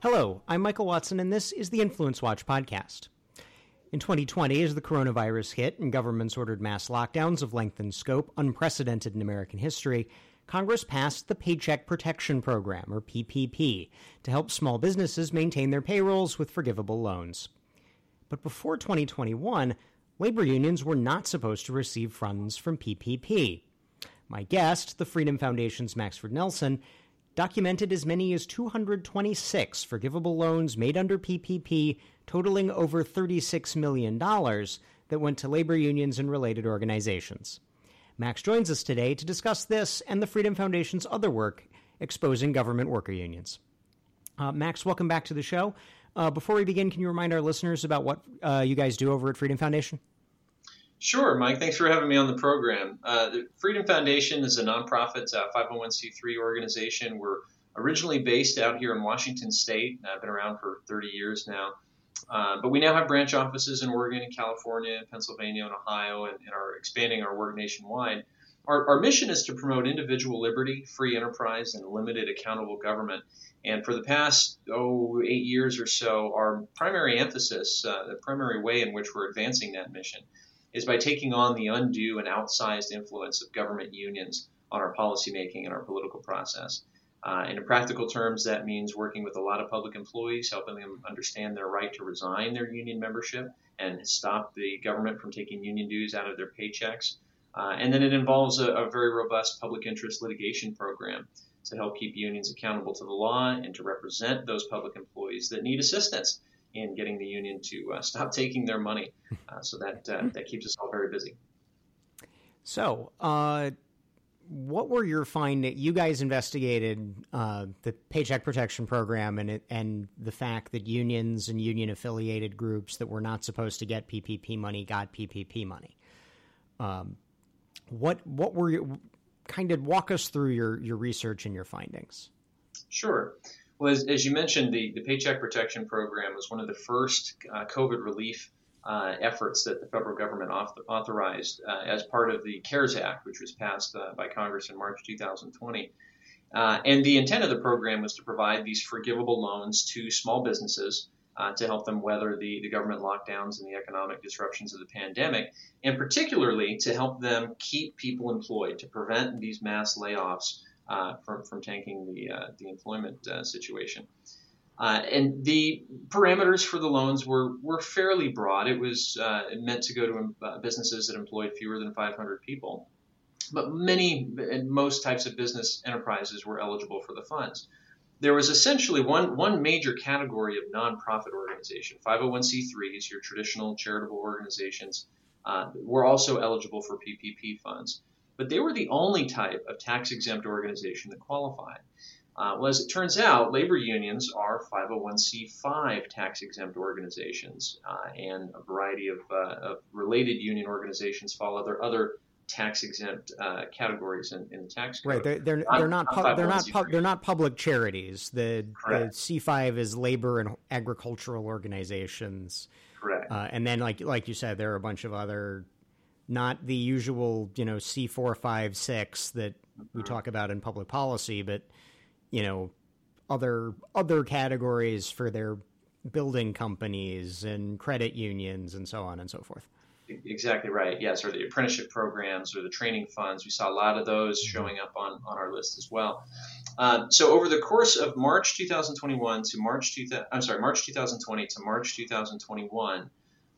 Hello, I'm Michael Watson, and this is the Influence Watch podcast. In 2020, as the coronavirus hit and governments ordered mass lockdowns of length and scope unprecedented in American history, Congress passed the Paycheck Protection Program, or PPP, to help small businesses maintain their payrolls with forgivable loans. But before 2021, labor unions were not supposed to receive funds from PPP. My guest, the Freedom Foundation's Maxford Nelson, documented as many as 226 forgivable loans made under PPP, totaling over $36 million that went to labor unions and related organizations. Max joins us today to discuss this and the Freedom Foundation's other work exposing government worker unions. Uh, Max, welcome back to the show. Uh, before we begin, can you remind our listeners about what uh, you guys do over at Freedom Foundation? Sure, Mike. Thanks for having me on the program. Uh, the Freedom Foundation is a nonprofit uh, 501c3 organization. We're originally based out here in Washington State. I've been around for 30 years now. Uh, but we now have branch offices in Oregon and California, and Pennsylvania, and Ohio, and, and are expanding our work nationwide. Our, our, mission is to promote individual liberty, free enterprise, and limited accountable government. And for the past oh eight years or so, our primary emphasis, uh, the primary way in which we're advancing that mission, is by taking on the undue and outsized influence of government unions on our policymaking and our political process. Uh, in practical terms, that means working with a lot of public employees, helping them understand their right to resign their union membership and stop the government from taking union dues out of their paychecks. Uh, and then it involves a, a, very robust public interest litigation program to help keep unions accountable to the law and to represent those public employees that need assistance in getting the union to uh, stop taking their money. Uh, so that uh, that keeps us all very busy. So, uh, what were your findings? You guys investigated uh, the Paycheck Protection Program and it, and the fact that unions and union affiliated groups that were not supposed to get PPP money got PPP money. Um, what what were you kind of walk us through your your research and your findings? Sure. Well, as, as you mentioned, the, the Paycheck Protection Program was one of the first uh, COVID relief uh, efforts that the federal government author- authorized uh, as part of the CARES Act, which was passed uh, by Congress in March 2020. Uh, and the intent of the program was to provide these forgivable loans to small businesses uh, to help them weather the, the government lockdowns and the economic disruptions of the pandemic, and particularly to help them keep people employed, to prevent these mass layoffs uh, from, from tanking the, the employment situation. Uh, and the parameters for the loans were, were fairly broad. It was uh, meant to go to uh, businesses that employed fewer than 500 people. But many and most types of business enterprises were eligible for the funds. There was essentially one, one major category of nonprofit organization, 501c3s, your traditional charitable organizations, were also eligible for PPP funds but they were the only type of tax exempt organization that qualified. Uh, well, as it turns out, labor unions are 501c5 tax exempt organizations, uh, and a variety of, uh, of, related union organizations fall under other tax exempt uh, categories in, in, the tax code. Right, they're they're, they're not, pu- they're not pu- they're not public charities. The, the C5 is labor and agricultural organizations. Correct. Uh, and then, like like you said, there are a bunch of other not the usual, you know, C four, five, six that we talk about in public policy, but you know, other other categories for their building companies and credit unions and so on and so forth. Exactly right. Yes, or the apprenticeship programs or the training funds. We saw a lot of those showing up on, on our list as well. Uh, so over the course of March 2021 to March 2000, I'm sorry, March 2020 to March 2021,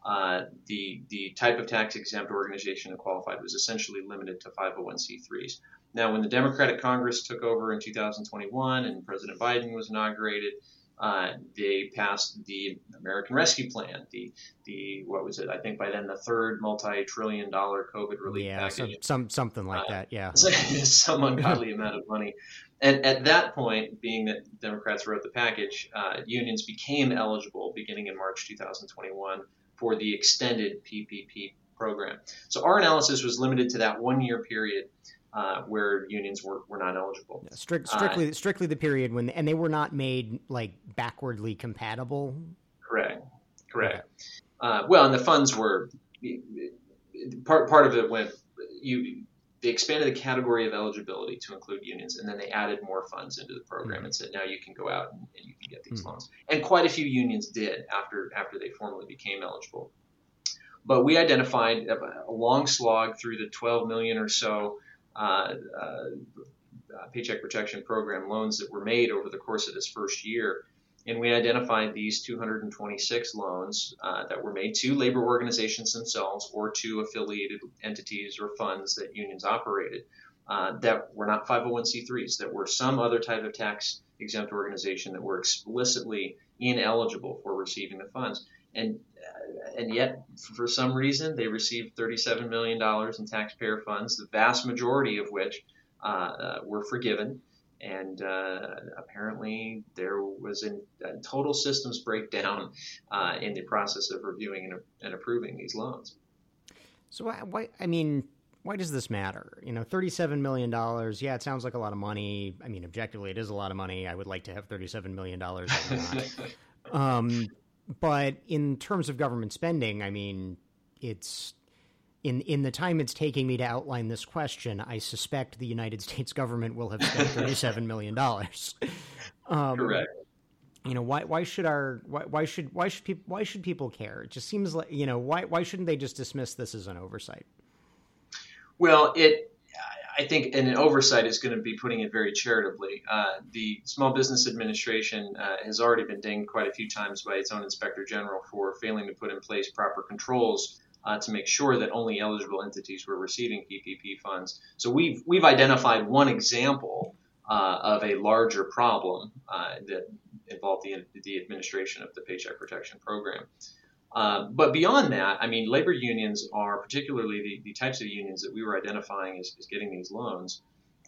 uh, the the type of tax exempt organization that qualified was essentially limited to 501c3s. Now, when the Democratic Congress took over in 2021 and President Biden was inaugurated, uh, they passed the American Rescue Plan, the the what was it? I think by then the third multi-trillion dollar COVID relief yeah, package. Some, some something like uh, that. Yeah, some ungodly amount of money. And at that point, being that Democrats wrote the package, uh, unions became eligible beginning in March 2021 for the extended PPP program. So our analysis was limited to that one year period uh, where unions were, were not eligible. Strict, strictly, uh, strictly the period when, and they were not made like backwardly compatible. Correct. Correct. Okay. Uh, well, and the funds were part part of it went you they expanded the category of eligibility to include unions, and then they added more funds into the program mm-hmm. and said now you can go out and, and you can get these mm-hmm. loans. And quite a few unions did after after they formally became eligible. But we identified a, long slog through the 12 million or so uh, uh, Paycheck Protection Program loans that were made over the course of this first year and we identified these 226 loans uh, that were made to labor organizations themselves or to affiliated entities or funds that unions operated uh, that were not 501c3s, that were some other type of tax exempt organization that were explicitly ineligible for receiving the funds. And uh, and yet, for some reason, they received $37 million in taxpayer funds, the vast majority of which uh, uh, were forgiven and uh, apparently there was a, a total systems breakdown uh, in the process of reviewing and, and, approving these loans. So why, why, I mean, why does this matter? You know, thirty-seven million dollars. Yeah, it sounds like a lot of money. I mean, objectively, it is a lot of money. I would like to have thirty-seven million dollars. um, but in terms of government spending, I mean, it's in in the time it's taking me to outline this question, I suspect the United States government will have spent thirty seven million dollars. Um, Correct. You know why? Why should our why, why should why should people why should people care? It just seems like you know why why shouldn't they just dismiss this as an oversight? Well, it I think an oversight is going to be putting it very charitably. Uh, the Small Business Administration uh, has already been dinged quite a few times by its own inspector general for failing to put in place proper controls uh, to make sure that only eligible entities were receiving PPP funds. So we've we've identified one example uh, of a larger problem uh, that involved the the administration of the Paycheck Protection Program. Uh, but beyond that, I mean, labor unions are particularly the, the types of unions that we were identifying as, as getting these loans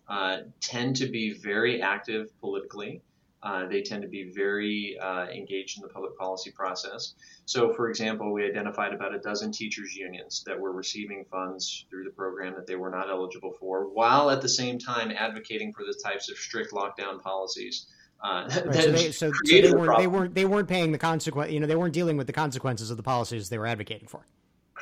uh, tend to be very active politically. Uh, they tend to be very uh, engaged in the public policy process. So, for example, we identified about a dozen teachers' unions that were receiving funds through the program that they were not eligible for, while at the same time advocating for the types of strict lockdown policies. Uh, right, so, they, so, so they, weren't, they weren't they weren't paying the consequence. You know, they weren't dealing with the consequences of the policies they were advocating for.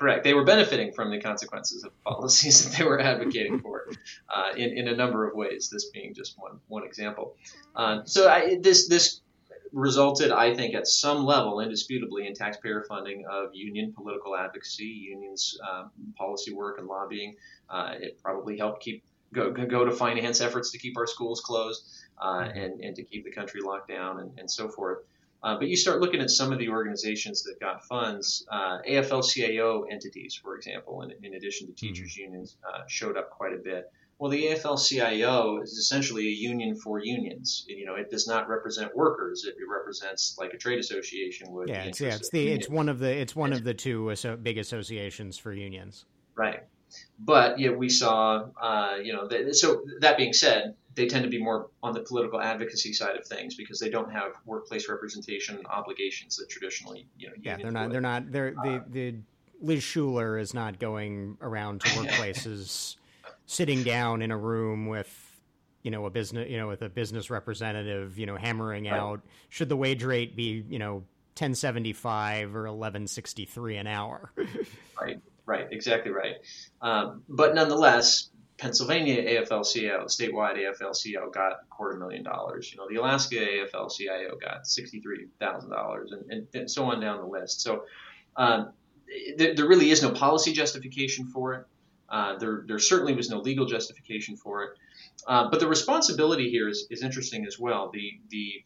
Correct. They were benefiting from the consequences of policies that they were advocating for uh, in, in a number of ways, this being just one, one example. Uh, so I, this, this resulted, I think, at some level, indisputably, in taxpayer funding of union political advocacy, unions' uh, policy work and lobbying. Uh, it probably helped keep go, go to finance efforts to keep our schools closed uh, and, and to keep the country locked down and, and so forth. Uh, but you start looking at some of the organizations that got funds. Uh, AFL-CIO entities, for example, in, in addition to teachers' mm-hmm. unions, uh, showed up quite a bit. Well, the AFL-CIO is essentially a union for unions. You know, it does not represent workers; it, it represents like a trade association would. Yeah, it's, yeah, it's the it's one of the it's one of the two big associations for unions. Right, but yeah, we saw, uh, you know, so that being said, they tend to be more on the political advocacy side of things because they don't have workplace representation obligations that traditionally, you know, yeah, they're not, would. they're not, they're uh, the the Liz Shuler is not going around to workplaces, sitting down in a room with you know a business you know with a business representative you know hammering right. out should the wage rate be you know 1075 or 1163 an hour exactly right um, but nonetheless Pennsylvania AFL-CIO, statewide AFL-CIO got a quarter million dollars. You know, the Alaska AFL-CIO got sixty-three thousand dollars, and, and so on down the list. So um, there, there, really is no policy justification for it. Uh, there, there certainly was no legal justification for it. Uh, but the responsibility here is, is interesting as well. The the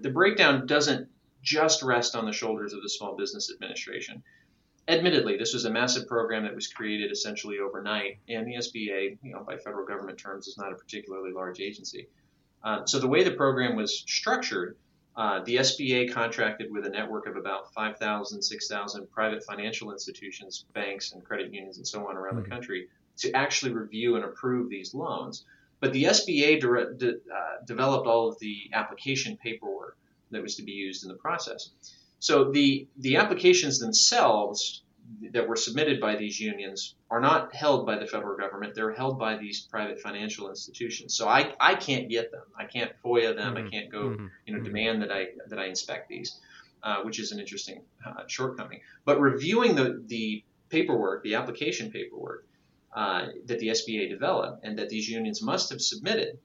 the breakdown doesn't just rest on the shoulders of the Small Business Administration admittedly, this was a massive program that was created essentially overnight, and the SBA, you know, by federal government terms, is not a particularly large agency. Uh, so the way the program was structured, uh, the SBA contracted with a network of about 5,000, 6,000 private financial institutions, banks, and credit unions, and so on around mm-hmm. the country to actually review and approve these loans. But the SBA de- de- uh, developed all of the application paperwork that was to be used in the process. So the the applications themselves that were submitted by these unions are not held by the federal government. They're held by these private financial institutions. So I, I can't get them. I can't FOIA them. Mm-hmm. I can't go mm-hmm. you know mm-hmm. demand that I that I inspect these, uh, which is an interesting uh, shortcoming. But reviewing the the paperwork, the application paperwork uh, that the SBA developed and that these unions must have submitted,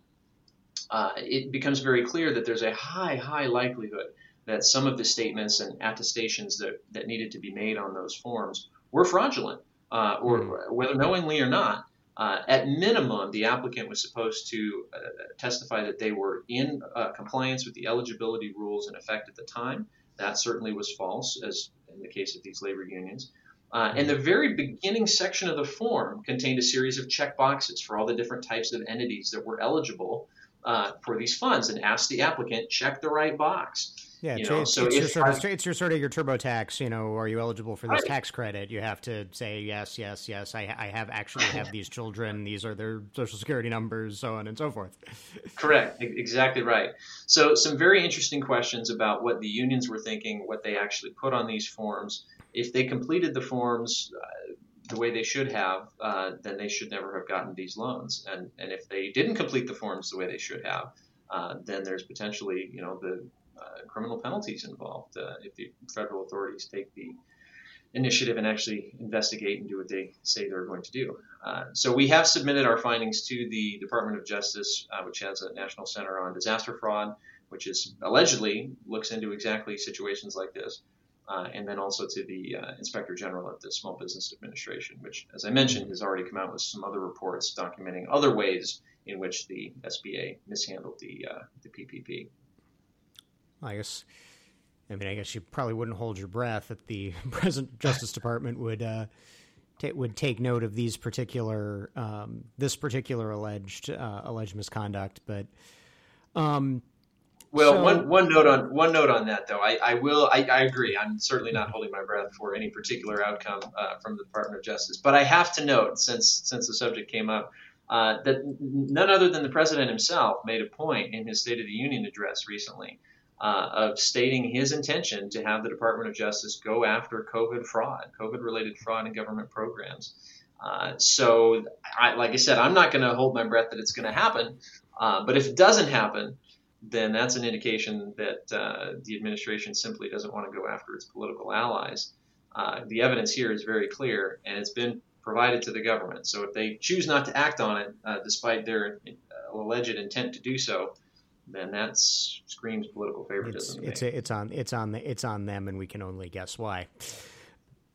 uh, it becomes very clear that there's a high high likelihood that some of the statements and attestations that, that needed to be made on those forms were fraudulent, uh, or mm. whether knowingly or not. Uh, at minimum, the applicant was supposed to uh, testify that they were in uh, compliance with the eligibility rules in effect at the time. That certainly was false, as in the case of these labor unions. Uh, and the very beginning section of the form contained a series of check boxes for all the different types of entities that were eligible uh, for these funds and asked the applicant check the right box. Yeah, know, it's, so it's, your sort of, it's your sort of your TurboTax. You know, are you eligible for this right. tax credit? You have to say yes, yes, yes. I, I have actually have these children. These are their social security numbers, so on and so forth. Correct. Exactly right. So some very interesting questions about what the unions were thinking, what they actually put on these forms. If they completed the forms uh, the way they should have, uh, then they should never have gotten these loans. And and if they didn't complete the forms the way they should have, uh, then there's potentially you know the uh, criminal penalties involved uh, if the federal authorities take the initiative and actually investigate and do what they say they're going to do. Uh, so we have submitted our findings to the Department of Justice, uh, which has a National Center on Disaster Fraud, which is allegedly looks into exactly situations like this, uh, and then also to the uh, Inspector General at the Small Business Administration, which, as I mentioned, has already come out with some other reports documenting other ways in which the SBA mishandled the the PPP. I guess. I mean, I guess you probably wouldn't hold your breath that the present Justice Department would uh, t- would take note of these particular um, this particular alleged uh, alleged misconduct. But um, well, so, one one note on one note on that though, I, I will I, I, agree. I'm certainly not holding my breath for any particular outcome uh, from the Department of Justice. But I have to note, since since the subject came up, uh, that none other than the president himself made a point in his State of the Union address recently uh, of stating his intention to have the Department of Justice go after COVID fraud, COVID related fraud in government programs. Uh, so, I, like I said, I'm not going to hold my breath that it's going to happen. Uh, but if it doesn't happen, then that's an indication that uh, the administration simply doesn't want to go after its political allies. Uh, the evidence here is very clear, and it's been provided to the government. So if they choose not to act on it, uh, despite their alleged intent to do so, then that screams political favoritism. It's it's, it's on it's on the, it's on them, and we can only guess why.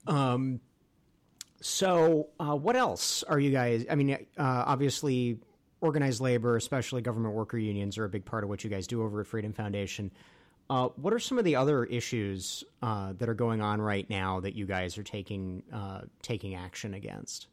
Um. So, uh, what else are you guys? I mean, uh, obviously, organized labor, especially government worker unions, are a big part of what you guys do over at Freedom Foundation. Uh, what are some of the other issues uh, that are going on right now that you guys are taking uh, taking action against?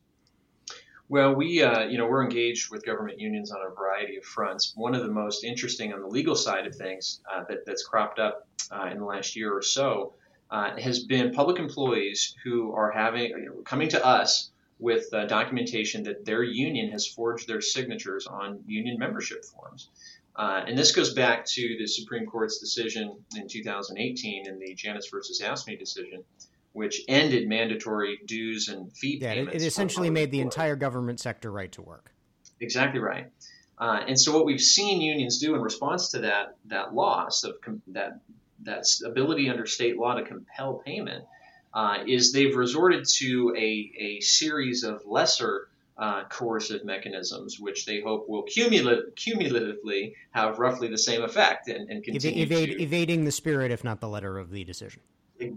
Well, we, uh, you know, we're engaged with government unions on a variety of fronts. One of the most interesting on the legal side of things uh, that, that's cropped up uh, in the last year or so uh, has been public employees who are having you know, coming to us with uh, documentation that their union has forged their signatures on union membership forms. Uh, and this goes back to the Supreme Court's decision in 2018 in the Janus versus AFSCME decision, which ended mandatory dues and fee yeah, payments. It, it essentially made the entire government sector right to work. Exactly right. Uh, and so what we've seen unions do in response to that that loss of com- that that ability under state law to compel payment uh, is they've resorted to a, a series of lesser uh, coercive mechanisms, which they hope will cumulative, cumulatively have roughly the same effect and, and continue Evade, to, evading the spirit, if not the letter of the decision.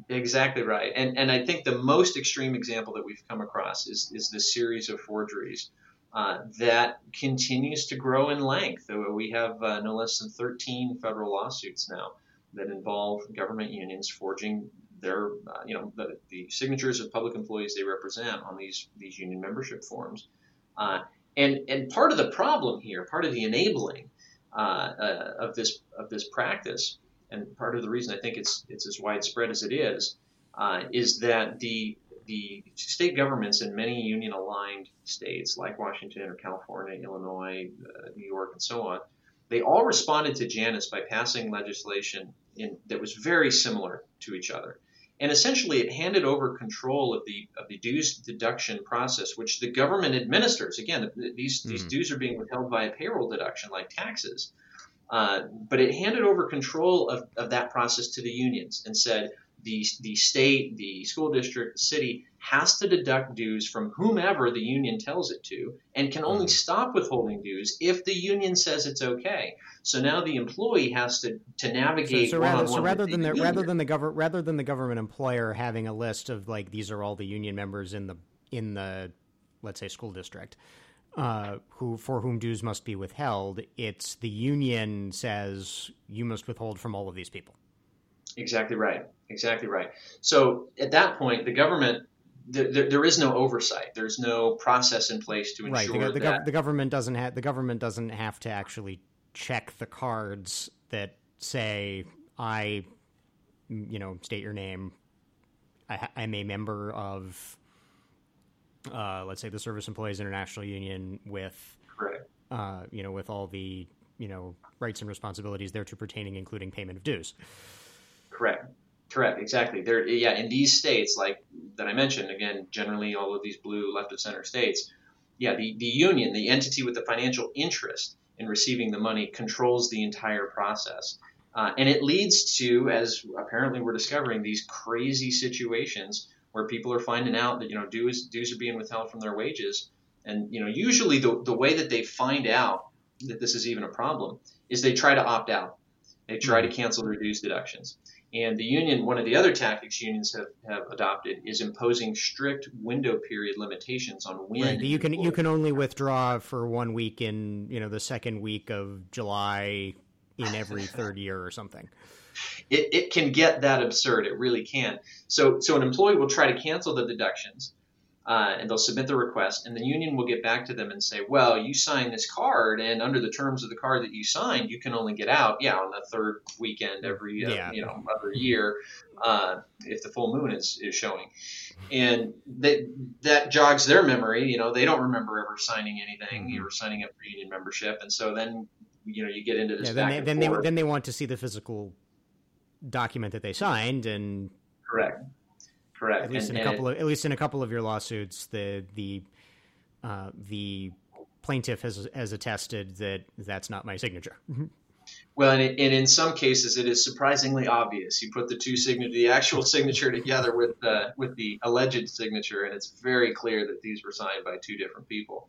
Exactly right. And and I think the most extreme example that we've come across is is this series of forgeries uh, that continues to grow in length. We have uh, no less than 13 federal lawsuits now that involve government unions forging their uh, you know the, the, signatures of public employees they represent on these these union membership forms. Uh, and and part of the problem here, part of the enabling uh, uh, of this of this practice and part of the reason I think it's it's as widespread as it is, uh, is that the the state governments in many union aligned states like Washington or California, Illinois, uh, New York, and so on, they all responded to Janus by passing legislation in, that was very similar to each other. and essentially it handed over control of the of the dues deduction process, which the government administers. Again, these mm. these dues are being withheld by a payroll deduction like taxes. Uh, but it handed over control of, of that process to the unions and said the, the state, the school district, the city has to deduct dues from whomever the union tells it to and can only mm-hmm. stop withholding dues if the union says it's okay. So now the employee has to, to navigate. So, so rather, so rather than the, the rather than the government rather than the government employer having a list of like these are all the union members in the in the let's say school district, uh, who for whom dues must be withheld, it's the union says you must withhold from all of these people. Exactly right. Exactly right. So at that point, the government there, there is no oversight. There's no process in place to ensure right. The, that the government doesn't have the government doesn't have to actually check the cards that say I, you know, state your name. I, I'm a member of, uh, let's say, the Service Employees International Union with, uh, you know, with all the you know rights and responsibilities thereto pertaining, including payment of dues. Correct. Correct, exactly. There, yeah, in these states, like that I mentioned, again, generally all of these blue left of center states, yeah, the, the union, the entity with the financial interest in receiving the money, controls the entire process. Uh, and it leads to, as apparently we're discovering, these crazy situations where people are finding out that you know dues dues are being withheld from their wages, and you know usually the the way that they find out that this is even a problem is they try to opt out, they try to hmm. cancel their dues deductions. And the union, one of the other tactics unions have, have adopted is imposing strict window period limitations on when right. you can you can only withdraw for one week in you know the second week of July in every third year or something. It, it can get that absurd. It really can. So so an employee will try to cancel the deductions uh, and they'll submit the request, and the union will get back to them and say, "Well, you signed this card, and under the terms of the card that you signed, you can only get out, yeah, on the third weekend every uh, yeah. you know other year, uh, if the full moon is is showing." And that that jogs their memory. You know, they don't remember ever signing anything mm-hmm. or signing up for union membership, and so then you know you get into this. Yeah, then they, then they then they want to see the physical document that they signed, and correct Correct. At least and, in a couple it, of at least in a couple of your lawsuits, the the uh, the plaintiff has has attested that that's not my signature. Mm-hmm. Well, and, it, and, in some cases, it is surprisingly obvious. You put the two signature, the actual signature together with the with the alleged signature, and it's very clear that these were signed by two different people.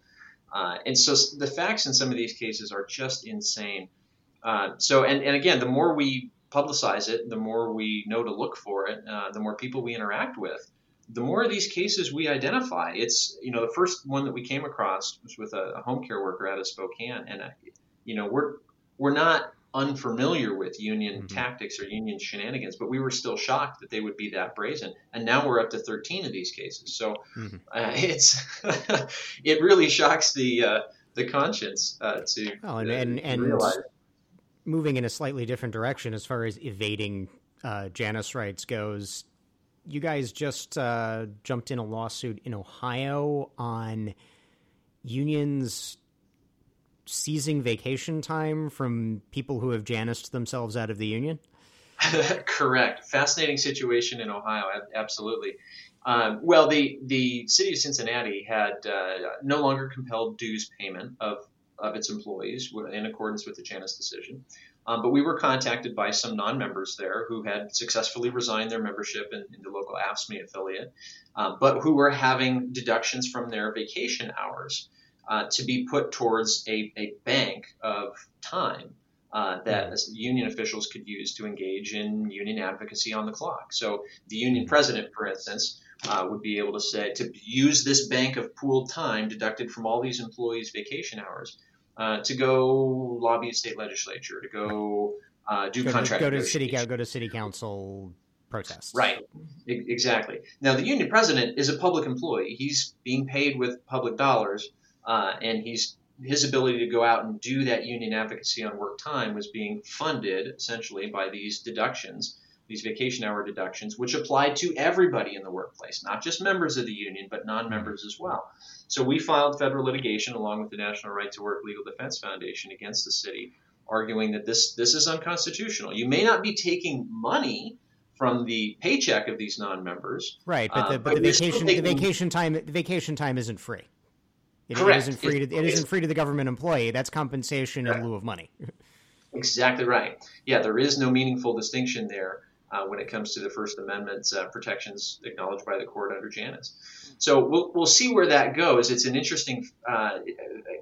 Uh, and so the facts in some of these cases are just insane. Uh, so, and, and again, the more we publicize it, the more we know to look for it, uh, the more people we interact with, the more of these cases we identify. It's you know the first one that we came across was with a, a home care worker out of Spokane, and uh, you know we're we're not unfamiliar with union mm-hmm. tactics or union shenanigans, but we were still shocked that they would be that brazen. And now we're up to 13 of these cases. So mm-hmm. uh, it's it really shocks the uh, the conscience uh, to, well, and, and, and realize moving in a slightly different direction as far as evading uh, Janus rights goes. You guys just uh, jumped in a lawsuit in Ohio on unions seizing vacation time from people who have Janused themselves out of the union. Correct. Fascinating situation in Ohio. Absolutely. Um, well, the the city of Cincinnati had uh, no longer compelled dues payment of of its employees in accordance with the Janus decision. Um, but we were contacted by some non-members there who had successfully resigned their membership in, in the local AFSCME affiliate, uh, but who were having deductions from their vacation hours uh, to be put towards a, a bank of time uh, that mm. union officials could use to engage in union advocacy on the clock. So the union mm. president, for instance, uh, would be able to say to use this bank of pooled time deducted from all these employees' vacation hours uh, to go lobby a state legislature, to go uh, do go contract. To, go to city go to city council protests. Right, exactly. Now the union president is a public employee. He's being paid with public dollars, uh, and he's his ability to go out and do that union advocacy on work time was being funded essentially by these deductions these vacation hour deductions, which applied to everybody in the workplace, not just members of the union, but non members as well. So we filed federal litigation along with the National Right to Work Legal Defense Foundation against the city, arguing that this, this is unconstitutional. You may not be taking money from the paycheck of these non-members. Right, but the, uh, but, the vacation the vacation time the vacation time isn't free. It, Correct. It isn't free. To, it isn't free to the government employee. That's compensation in lieu of money. Exactly right. Yeah, there is no meaningful distinction there uh, when it comes to the First Amendment's uh, protections acknowledged by the court under Janus. So we'll, we'll see where that goes. It's an interesting, uh,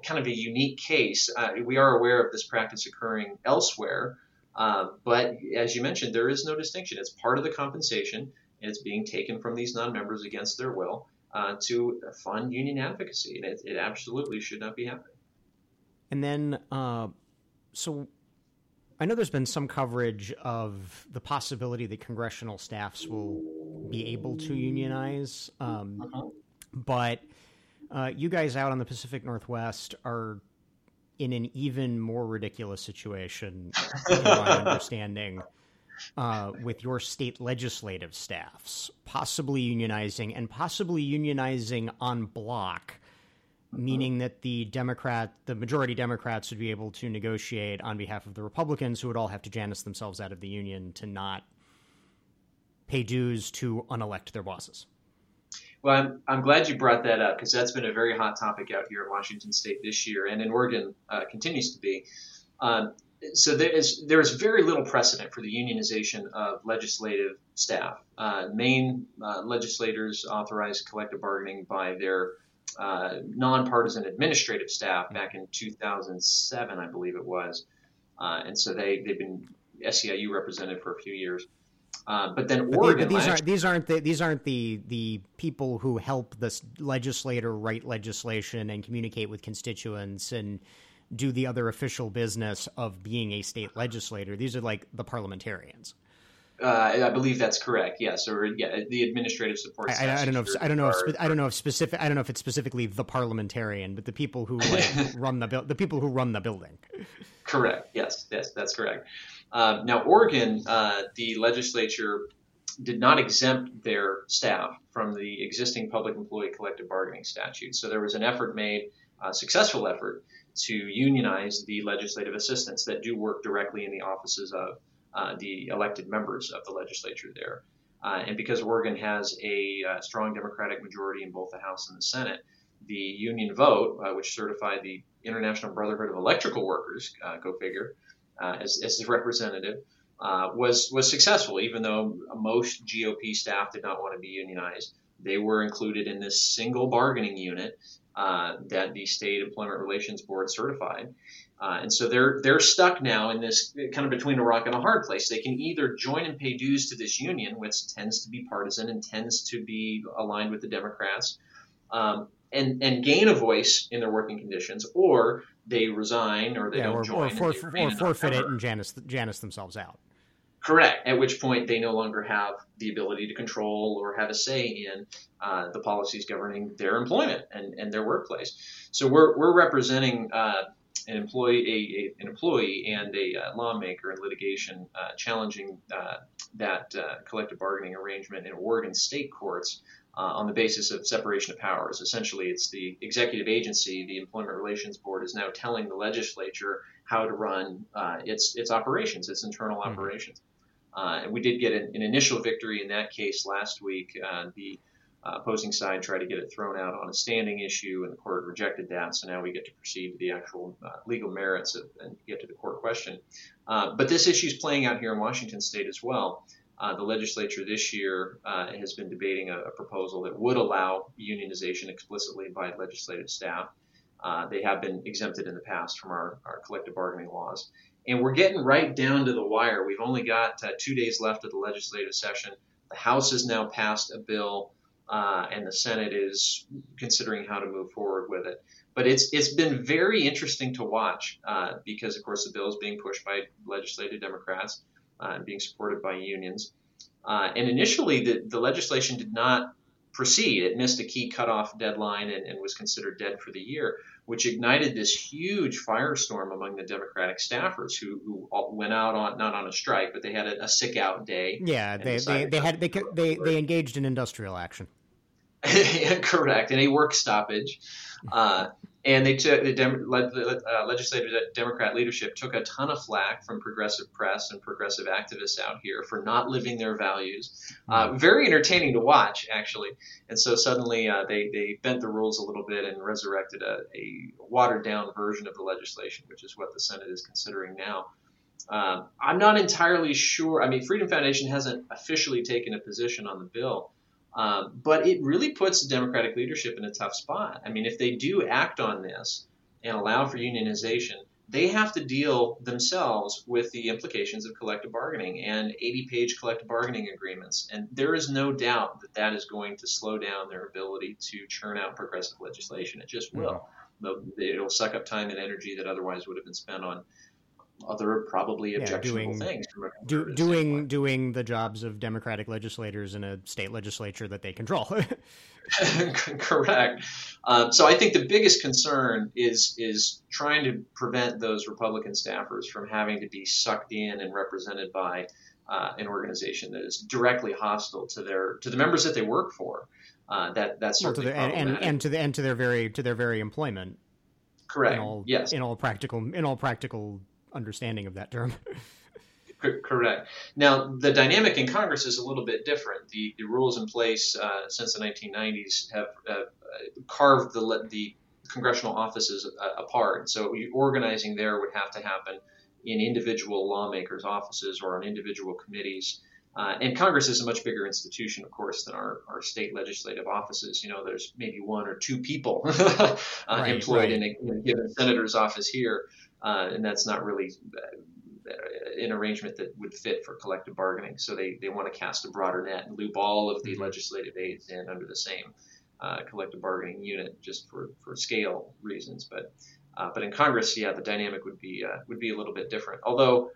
kind of a unique case. Uh, we are aware of this practice occurring elsewhere, uh, but as you mentioned, there is no distinction. It's part of the compensation, and it's being taken from these non-members against their will uh, to fund union advocacy, and it, it, absolutely should not be happening. And then, so I know there's been some coverage of the possibility that congressional staffs will be able to unionize, um, uh-huh. but uh, you guys out on the Pacific Northwest are in an even more ridiculous situation, in my understanding, uh, with your state legislative staffs possibly unionizing and possibly unionizing on block meaning that the Democrat, the majority Democrats would be able to negotiate on behalf of the Republicans, who would all have to Janus themselves out of the union to not pay dues to unelect their bosses. Well, I'm, I'm glad you brought that up because that's been a very hot topic out here in Washington State this year, and in Oregon uh, continues to be. Um, so there is there is very little precedent for the unionization of legislative staff. Uh, Maine uh, legislators authorize collective bargaining by their uh, nonpartisan administrative staff back in 2007, I believe it was. Uh, and so they, they've been SEIU represented for a few years. Uh, but then but Oregon, they, these aren't these aren't the, these aren't the the people who help the legislator write legislation and communicate with constituents and do the other official business of being a state legislator. These are like the parliamentarians. Uh, I believe that's correct. Yes, or yeah, the administrative support. I, I, I don't know. If, I don't know. If, I don't know if specific. I don't know if it's specifically the parliamentarian, but the people who like, run the the people who run the building. Correct. Yes. Yes, that's correct. Um, now, Oregon, uh, the legislature did not exempt their staff from the existing public employee collective bargaining statute. So there was an effort made, a successful effort, to unionize the legislative assistants that do work directly in the offices of uh, the elected members of the legislature there. Uh, and because Oregon has a uh, strong Democratic majority in both the House and the Senate, the union vote, uh, which certified the International Brotherhood of Electrical Workers, uh, go figure, as, as the representative, was was successful. Even though most GOP staff did not want to be unionized, they were included in this single bargaining unit that the State Employment Relations Board certified. Uh, and so they're they're stuck now in this kind of between a rock and a hard place. They can either join and pay dues to this union, which tends to be partisan and tends to be aligned with the Democrats, um, and and gain a voice in their working conditions, or they resign or they yeah, don't or, join, or, for, or forfeit it and Janus Janus themselves out. Correct. At which point they no longer have the ability to control or have a say in uh, the policies governing their employment and, and their workplace. So we're, we're representing uh, an employee, a, a, an employee and a uh, lawmaker in litigation uh, challenging uh, that uh, collective bargaining arrangement in Oregon state courts uh, on the basis of separation of powers. Essentially, it's the executive agency, the Employment Relations Board, is now telling the legislature how to run uh, its its operations, its internal mm-hmm. operations. and we did get an, an, initial victory in that case last week. the uh, opposing side tried to get it thrown out on a standing issue, and the court rejected that. So now we get to proceed to the actual uh, legal merits of, and get to the court question. Uh, but this issue is playing out here in Washington State as well. Uh, the legislature this year uh, has been debating a, a, proposal that would allow unionization explicitly by legislative staff. Uh, they have been exempted in the past from our, our collective bargaining laws. And we're getting right down to the wire. We've only got two days left of the legislative session. The House has now passed a bill uh, and the Senate is considering how to move forward with it. But it's it's been very interesting to watch uh, because, of course, the bill is being pushed by legislative Democrats uh, and being supported by unions. Uh, and initially, the, the legislation did not proceed. It missed a key cutoff deadline and, and was considered dead for the year, which ignited this huge firestorm among the Democratic staffers who, who went out on not on a strike, but they had a, a sick out day. Yeah, they, they, they had they they, they engaged in industrial action. Correct, in a work stoppage. Uh, and they took the Dem- uh, legislative Democrat leadership took a ton of flack from progressive press and progressive activists out here for not living their values. Uh, mm-hmm. very entertaining to watch, actually. And so suddenly uh, they they bent the rules a little bit and resurrected a, a, watered down version of the legislation, which is what the Senate is considering now. Uh, I'm not entirely sure. I mean, Freedom Foundation hasn't officially taken a position on the bill. Um, but it really puts the Democratic leadership in a tough spot. I mean, if they do act on this and allow for unionization, they have to deal themselves with the implications of collective bargaining and 80 page collective bargaining agreements. And there is no doubt that that is going to slow down their ability to churn out progressive legislation. It just will. Mm-hmm. It'll suck up time and energy that otherwise would have been spent on other probably objectionable yeah, doing, things. Do, doing doing the jobs of Democratic legislators in a state legislature that they control. Correct. Um, so I think the biggest concern is is trying to prevent those Republican staffers from having to be sucked in and represented by uh, an organization that is directly hostile to their to the members that they work for. Uh, that that's well, the, and, and, and to the and to their very to their very employment. Correct. In all, yes. In all practical in all practical understanding of that term. Correct. Now, the dynamic in Congress is a little bit different. The, the rules in place uh, since the 1990s have uh, carved the, the congressional offices uh, apart. So, organizing there would have to happen in individual lawmakers' offices or on individual committees. Uh, and Congress is a much bigger institution, of course, than our, our state legislative offices. You know, there's maybe one or two people uh, right, employed right. In, a, in, a, given senator's office here uh, and that's not really uh, an arrangement that would fit for collective bargaining. So they, they want to cast a broader net and loop all of the mm-hmm. legislative aides in under the same uh, collective bargaining unit, just for, for scale reasons. But uh, but in Congress, yeah, the dynamic would be uh, would be a little bit different. Although,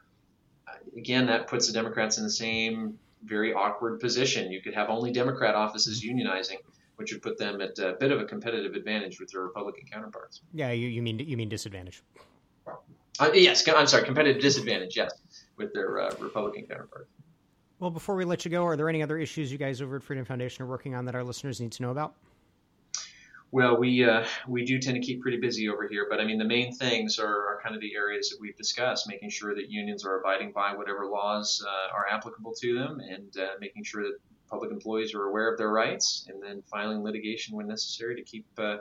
uh, again, that puts the Democrats in the same very awkward position. You could have only Democrat offices mm-hmm. unionizing, which would put them at a bit of a competitive advantage with their Republican counterparts. Yeah, you, you mean you mean disadvantage. Uh, yes, I'm sorry, competitive disadvantage, yes, with their uh, Republican counterparts. Well, before we let you go, are there any other issues you guys over at Freedom Foundation are working on that our listeners need to know about? Well, we uh, we do tend to keep pretty busy over here, but I mean the main things are, are kind of the areas that we've discussed: making sure that unions are abiding by whatever laws uh, are applicable to them, and uh, making sure that public employees are aware of their rights, and then filing litigation when necessary to keep uh,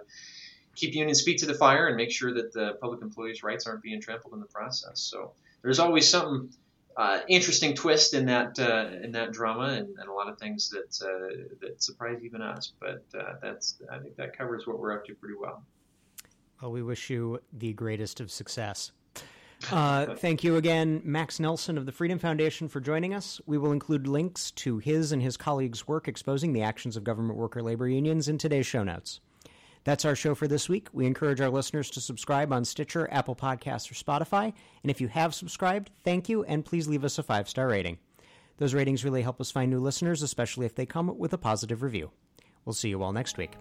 keep unions feet to the fire and make sure that the public employees' rights aren't being trampled in the process. So there's always some uh, interesting twist in that uh, in that drama, and, and, a lot of things that uh, that surprise even us. But uh, that's I think that covers what we're up to pretty well. Well, we wish you the greatest of success. Uh, thank you again, Max Nelson of the Freedom Foundation, for joining us. We will include links to his and his colleagues' work exposing the actions of government worker labor unions in today's show notes. That's our show for this week. We encourage our listeners to subscribe on Stitcher, Apple Podcasts, or Spotify. And if you have subscribed, thank you, and please leave us a five star rating. Those ratings really help us find new listeners, especially if they come with a positive review. We'll see you all next week.